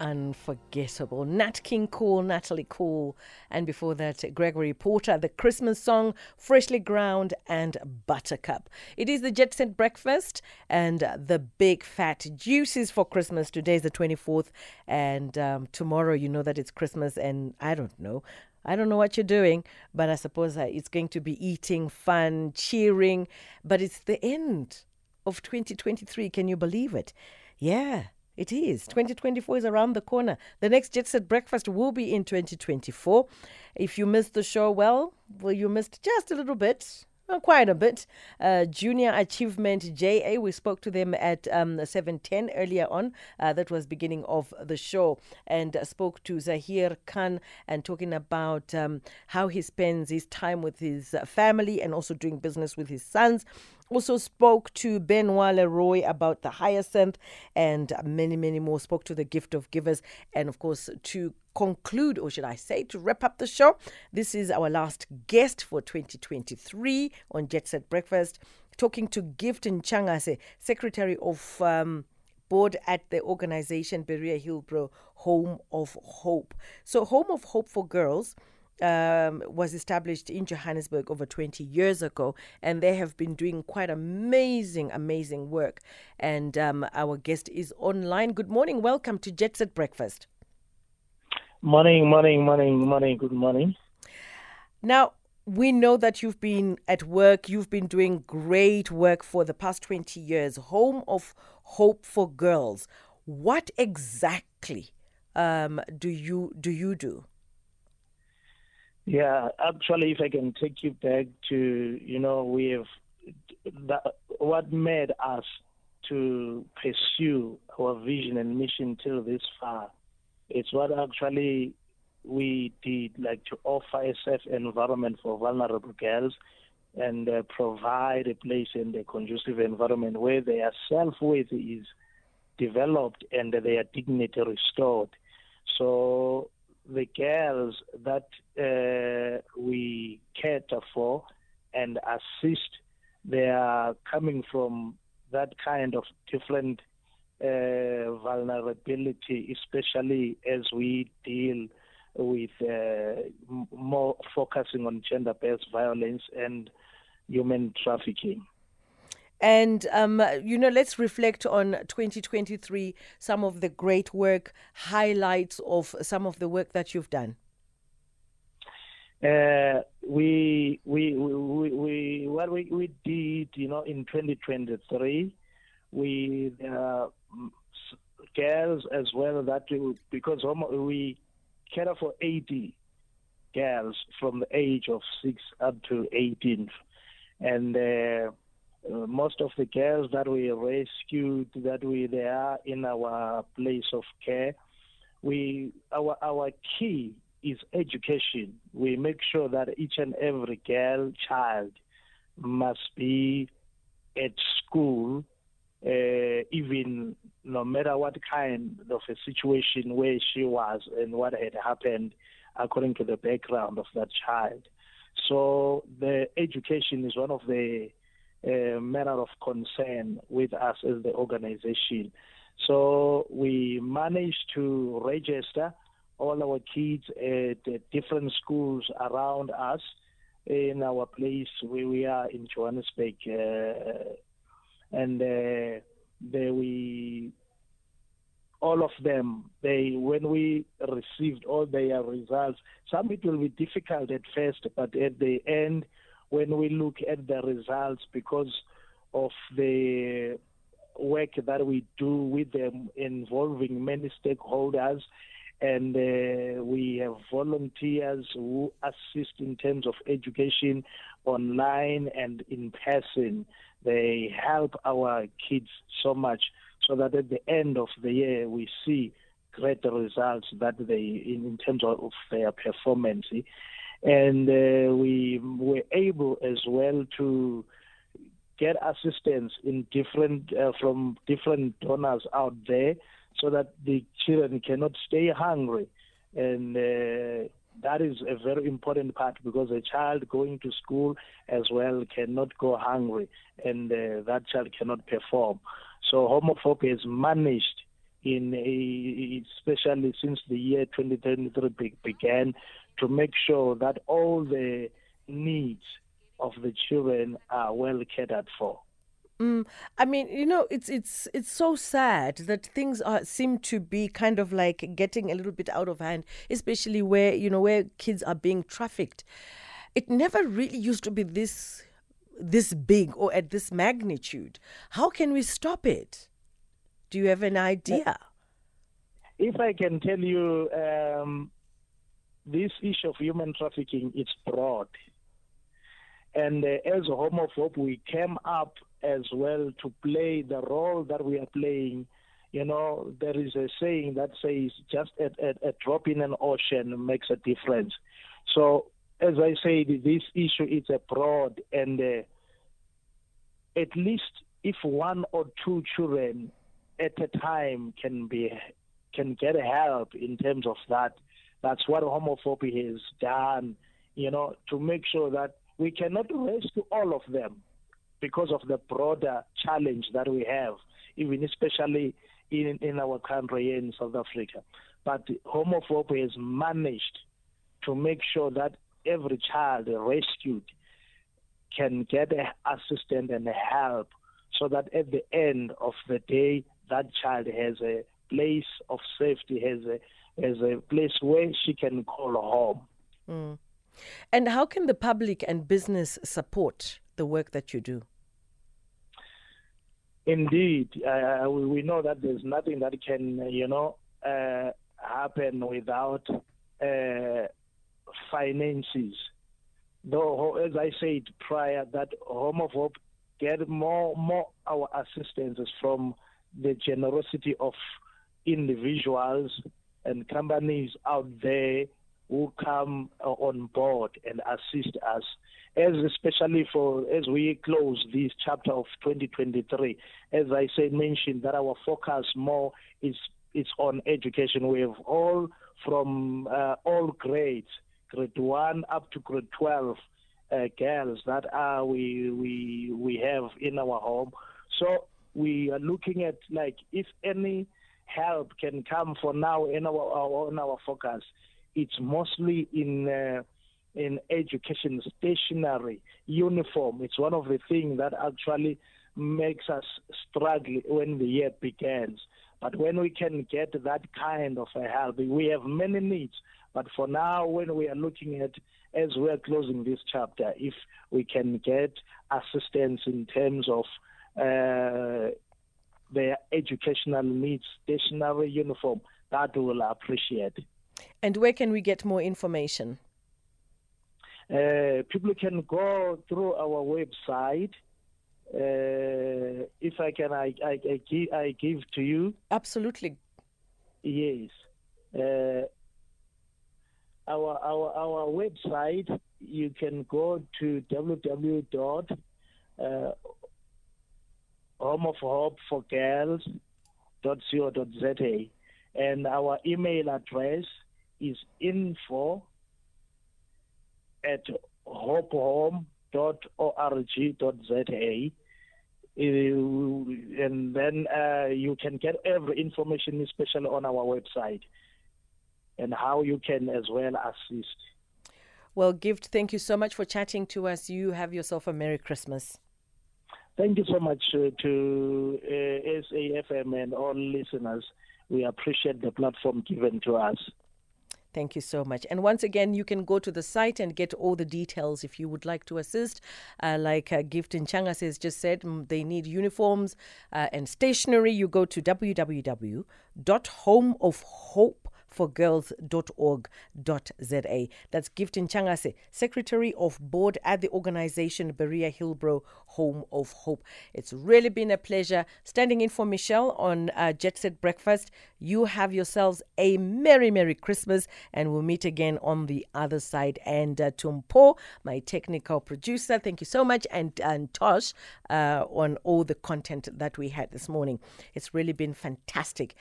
unforgettable. Nat King Cole, Natalie Cole, and before that, Gregory Porter, the Christmas song, Freshlyground, and Buttercup. It is the Jet Set Breakfast and the Big Fat Juices for Christmas. Today is the 24th, and um, tomorrow you know that it's Christmas, and I don't know. I don't know what you're doing, but I suppose uh, it's going to be eating, fun, cheering. But it's the end of 2023. Can you believe it? Yeah. It is. 2024 is around the corner. The next Jet Set Breakfast will be in 2024. If you missed the show, well, well, you missed just a little bit. Quite a bit. Uh, Junior Achievement JA, we spoke to them at um, 7.10 earlier on. Uh, that was beginning of the show. And uh, spoke to Zahir Khan and talking about um, how he spends his time with his family and also doing business with his sons also spoke to Benoit Leroy about the hyacinth and many, many more. Spoke to the gift of givers. And of course, to conclude, or should I say, to wrap up the show, this is our last guest for 2023 on Jet Set Breakfast, talking to Gift Ntshangase, Secretary of. Um, board at the organization Berea Hillbrow Home of Hope. So, Home of Hope for Girls um, was established in Johannesburg over 20 years ago, and they have been doing quite amazing, amazing work. And um, our guest is online. Good morning. Welcome to Jet Set Breakfast. Morning, morning, morning, morning. Good morning. Now, we know that you've been at work, you've been doing great work for the past 20 years. Home of Hope for Girls. What exactly um, do you do you do? Yeah, actually, if I can take you back to, you know, we have that, what made us to pursue our vision and mission till this far. It's what actually we did, like to offer a safe environment for vulnerable girls and uh, provide a place in the conducive environment where their self-worth is developed and their dignity restored. So the girls that uh, we cater for and assist, they are coming from that kind of different vulnerability, especially as we deal with uh, more focusing on gender-based violence and human trafficking. And, um, you know, let's reflect on 2023, some of the great work, highlights of some of the work that you've done. Uh, we, we, we, we, what we, we did, you know, in 2023, we, uh, girls as well that we, because we care for 80 girls from the age of 6 up to 18. And, uh, uh, most of the girls that we rescued, that we they are in our place of care. We our our key is education. We make sure that each and every girl child must be at school, even no matter what kind of a situation where she was and what had happened, according to the background of that child. So the education is one of the a matter of concern with us as the organization. So we managed to register all our kids at different schools around us in our place where we are in Johannesburg. Uh, and uh, they, we, all of them, they when we received all their results, some it will be difficult at first, but at the end, when we look at the results because of the work that we do with them involving many stakeholders and uh, we have volunteers who assist in terms of education online and in person. They help our kids so much so that at the end of the year we see greater results that they in, in terms of their performance and uh, we were able as well to get assistance in different uh, from different donors out there so that the children cannot stay hungry and uh, that is a very important part because a child going to school as well cannot go hungry and uh, that child cannot perform so of Hope managed in a, especially since the year 2023 began to make sure that all the needs of the children are well catered for. Mm, I mean, you know, it's it's it's so sad that things are seem to be kind of like getting a little bit out of hand, especially where you know where kids are being trafficked. It never really used to be this this big or at this magnitude. How can we stop it? Do you have an idea? If I can tell you, um, this issue of human trafficking is broad. And uh, as Home of Hope, we came up as well to play the role that we are playing. You know, there is a saying that says just a, a, a drop in an ocean makes a difference. So, as I said, this issue is a broad, and uh, at least if one or two children at a time can be can get help in terms of that, that's what Home of Hope has done. You know, to make sure that we cannot rescue all of them because of the broader challenge that we have, even especially in, in our country in South Africa. But Home of Hope has managed to make sure that every child rescued can get assistance and help so that at the end of the day, that child has a place of safety, has a, has a place where she can call home. Mm. And how can the public and business support the work that you do? Indeed, uh, we, we, know that there's nothing that can, you know, uh, happen without uh, finances. Though, as I said prior, that Home of Hope get more more our assistances from the generosity of individuals and companies out there who come uh, on board and assist us. As especially for as we close this chapter of 2023 as i said mentioned that our focus more is is on education. We have all from uh, all grades grade 1 up to grade 12 uh, girls that are we we we have in our home. So we are looking at like if any help can come for now in our, our in our focus it's mostly in uh, in education, stationery, uniform. It's one of the things that actually makes us struggle when the year begins. But when we can get that kind of a help, we have many needs. But for now, when we are looking at, as we are closing this chapter, if we can get assistance in terms of uh, their educational needs, stationary uniform, that we'll appreciate. And where can we get more information? Uh, people can go through our website. Uh, if I can, I, I, I, give, I give to you. Absolutely. Yes. Uh, our, our, our website, you can go to www. Uh, home of hope for girls.co.za and our email address is info at hopehome.org.za. Uh, and then uh, you can get every information, especially on our website, and how you can as well assist. Well, Gift, thank you so much for chatting to us. You have yourself a Merry Christmas. Thank you so much uh, to uh, SAFM and all listeners. We appreciate the platform given to us. Thank you so much. And once again, you can go to the site and get all the details if you would like to assist. Uh, like uh, Gift in Changa has just said, mm, they need uniforms uh, and stationery. You go to www.homeofhope.com forgirls.org.za. That's Gift Ntshangase, Secretary of Board at the organization Berea Hillbrow Home of Hope. It's really been a pleasure standing in for Michelle on uh, Jet Set Breakfast. You have yourselves a Merry, Merry Christmas, and we'll meet again on the other side. And uh, Tumpo, my technical producer, thank you so much, and, and Tosh uh, on all the content that we had this morning. It's really been fantastic.